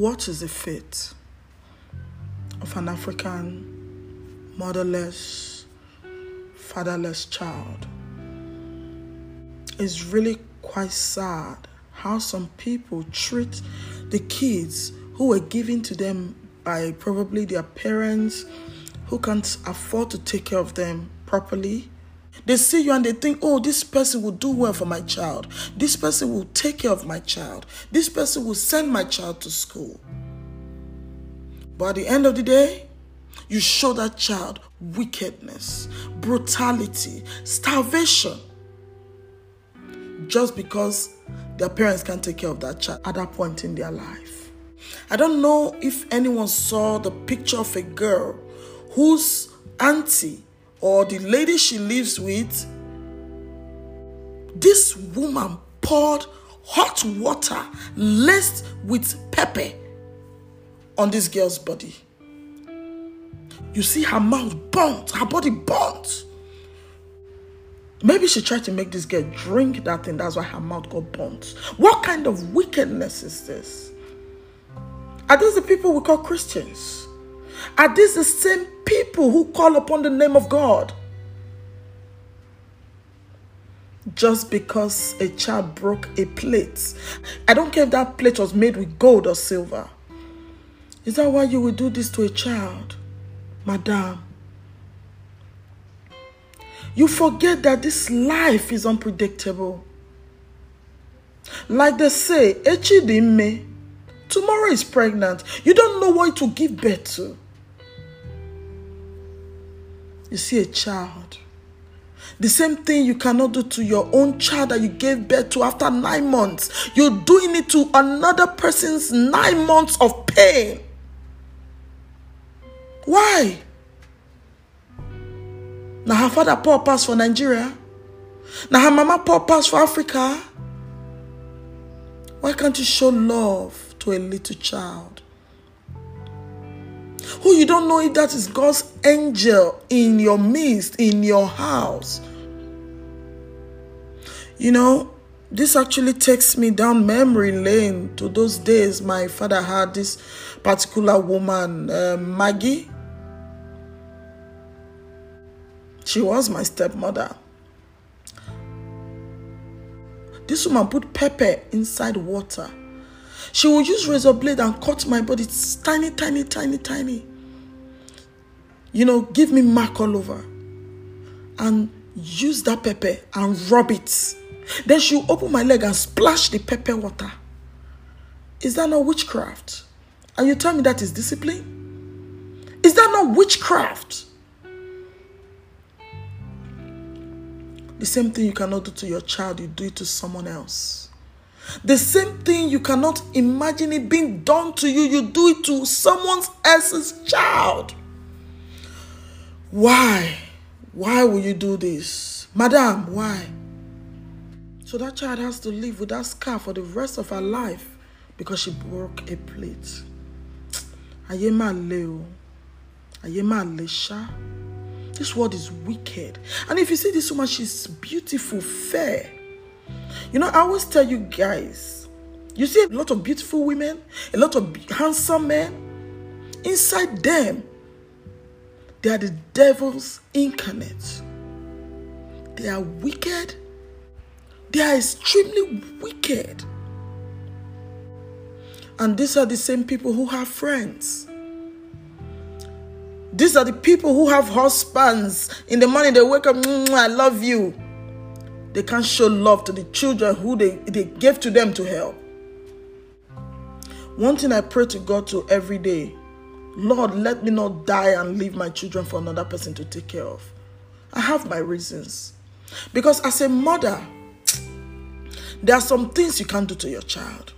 What is the fate of an African motherless, fatherless child? It's really quite sad how some people treat the kids who were given to them by probably their parents who can't afford to take care of them properly. They see you and they think, oh, this person will do well for my child. This person will take care of my child. This person will send my child to school. But at the end of the day, you show that child wickedness, brutality, starvation, just because their parents can't take care of that child at that point in their life. I don't know if anyone saw the picture of a girl whose auntie or the lady she lives with, this woman poured hot water laced with pepper on this girl's body. You see her mouth burnt, her body burnt. Maybe she tried to make this girl drink that thing, that's why her mouth got burnt. What kind of wickedness is this? Are these the people we call Christians? Are these the same people who call upon the name of God? Just because a child broke a plate. I don't care if that plate was made with gold or silver. Is that why you would do this to a child? Madam, you forget that this life is unpredictable. Like they say, Echidime, tomorrow is pregnant. You don't know what to give birth to. You see a child. The same thing you cannot do to your own child that you gave birth to after nine months. You're doing it to another person's nine months of pain. Why? Now her father poor pass for Nigeria. Now her mama poor pass for Africa. Why can't you show love to a little child? Who you don't know if that is God's angel in your midst, in your house. You know, this actually takes me down memory lane to those days my father had this particular woman, uh, Maggie. She was my stepmother. This woman put pepper inside water. She would use razor blade and cut my body. Tiny, tiny, tiny, tiny. You know, give me mark all over. And use that pepper and rub it. Then she'll open my leg and splash the pepper water. Is that not witchcraft? And you tell me that is discipline? Is that not witchcraft? The same thing you cannot do to your child, you do it to someone else. The same thing you cannot imagine it being done to you, you do it to someone else's child. Why? Why will you do this? Madam, why? So that child has to live with that scar for the rest of her life because she broke a plate. Ayema leo. Ayema lesha. This world is wicked. And if you see this woman, she's beautiful, fair. You know, I always tell you guys, you see a lot of beautiful women, a lot of handsome men. Inside them, they are the devil's incarnate. They are wicked. They are extremely wicked. And these are the same people who have friends. These are the people who have husbands. In the morning, they wake up, I love you. They can't show love to the children who they, they gave to them to help. One thing I pray to God to every day Lord, let me not die and leave my children for another person to take care of. I have my reasons. Because as a mother, there are some things you can't do to your child.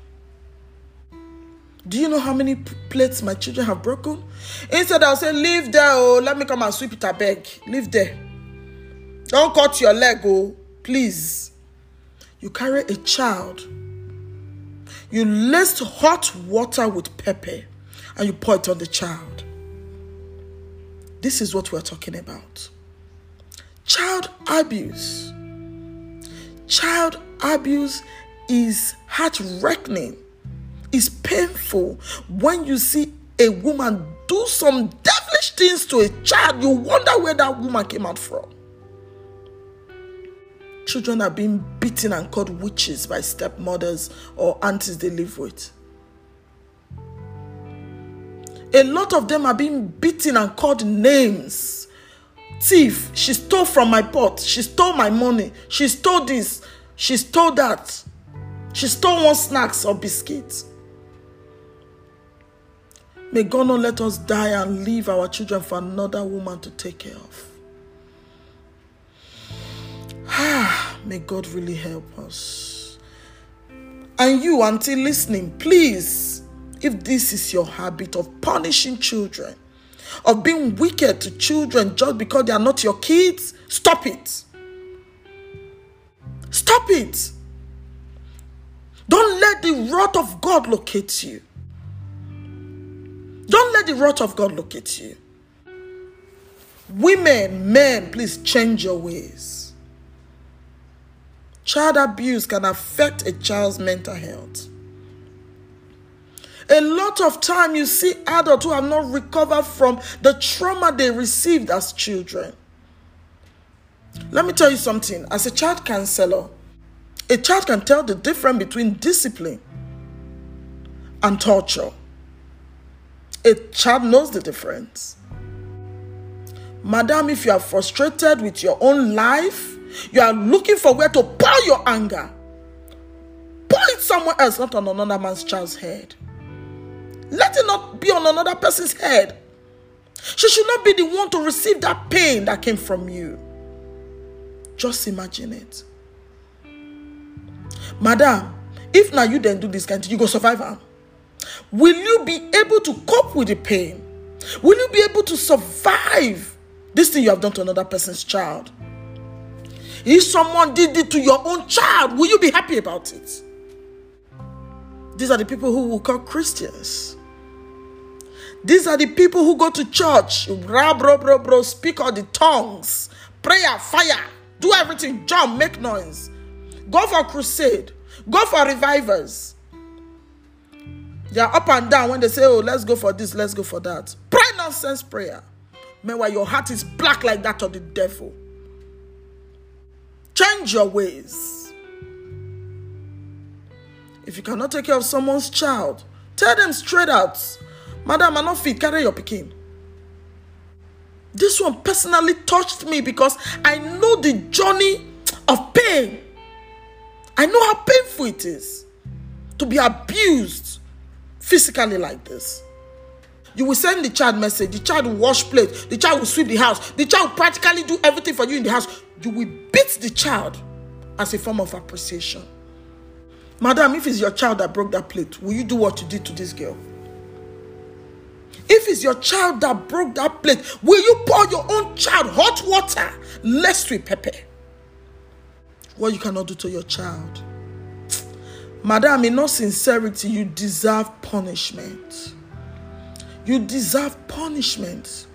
Do you know how many plates my children have broken? Instead, I'll say, Leave there, oh, let me come and sweep it, I beg. Leave there. Don't cut your leg, oh, please. You carry a child, you laced hot water with pepper, and you pour it on the child. This is what we're talking about. Child abuse. Child abuse is heart wrenching It's painful when you see a woman do some devilish things to a child. You wonder where that woman came out from. Children are being beaten and called witches by stepmothers or aunties they live with. A lot of them are being beaten and called names. Thief, she stole from my pot. She stole my money. She stole this. She stole that. She stole one snacks or biscuits. May God not let us die and leave our children for another woman to take care of. Ah, may God really help us. And you, auntie, listening, please, if this is your habit of punishing children, of being wicked to children just because they are not your kids, stop it. Stop it. Don't let the wrath of God locate you. Don't let the wrath of God locate you. Women, men, please change your ways. Child abuse can affect a child's mental health. A lot of time you see adults who have not recovered from the trauma they received as children. Let me tell you something. As a child counselor, a child can tell the difference between discipline and torture. A child knows the difference. Madam, if you are frustrated with your own life, you are looking for where to pour your anger. Pour it somewhere else, not on another man's child's head. Let it not be on another person's head. She should not be the one to receive that pain that came from you. Just imagine it. Madam, if now you then do this kind, of you go survive. Will you be able to cope with the pain? Will you be able to survive this thing you have done to another person's child? If someone did it to your own child, will you be happy about it? These are the people who will call Christians. These are the people who go to church, bro, bro, bro, bro, speak all the tongues, prayer, fire, do everything, jump, make noise, go for crusade, go for revivers. They are up and down when they say, Oh, let's go for this, let's go for that. Pray nonsense prayer. Meanwhile, your heart is black like that of the devil. Change your ways. If you cannot take care of someone's child, tell them straight out, Madam, I'm not fit, carry your picking. This one personally touched me because I know the journey of pain. I know how painful it is to be abused physically like this. You will send the child message, the child will wash plate, the child will sweep the house, the child will practically do everything for you in the house. You will beat the child as a form of appreciation. Madam, if it's your child that broke that plate, will you do what you did to this girl? If it's your child that broke that plate, will you pour your own child hot water less with pepper? What you cannot do to your child. Madam, in all sincerity, you deserve punishment. You deserve punishment.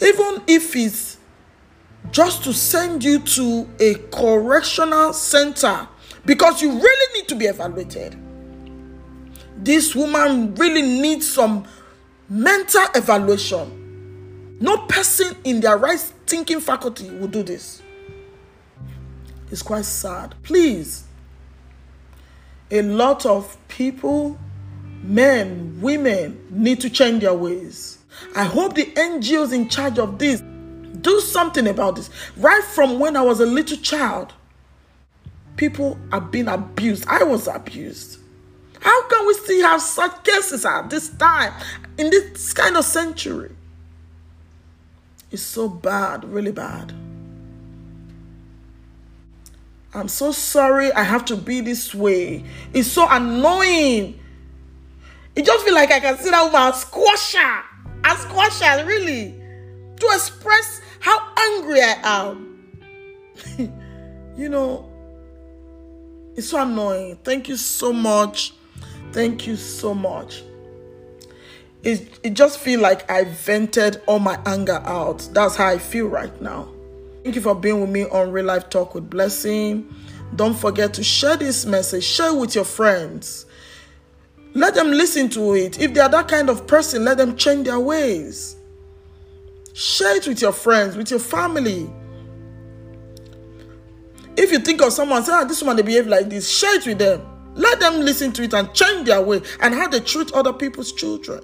Even if it's just to send you to a correctional center because you really need to be evaluated. This woman really needs some mental evaluation. No person in their right thinking faculty will do this. It's quite sad. Please, a lot of people, men, women, need to change their ways. I hope the NGOs in charge of this do something about this. Right from when I was a little child, people have been abused. I was abused. How can we still have such cases at this time, in this kind of century? It's so bad, really bad. I'm so sorry I have to be this way. It's so annoying. It just feel like I can sit down and squash her. And squash her, really. To express how angry I am. you know, it's so annoying. Thank you so much. Thank you so much. It, it just feel like I vented all my anger out. That's how I feel right now. Thank you for being with me on Real Life Talk with Blessing. Don't forget to share this message. Share it with your friends. Let them listen to it. If they are that kind of person, let them change their ways. Share it with your friends, with your family. If you think of someone, say, ah, this woman, they behave like this, share it with them. Let them listen to it and change their way and how they treat other people's children.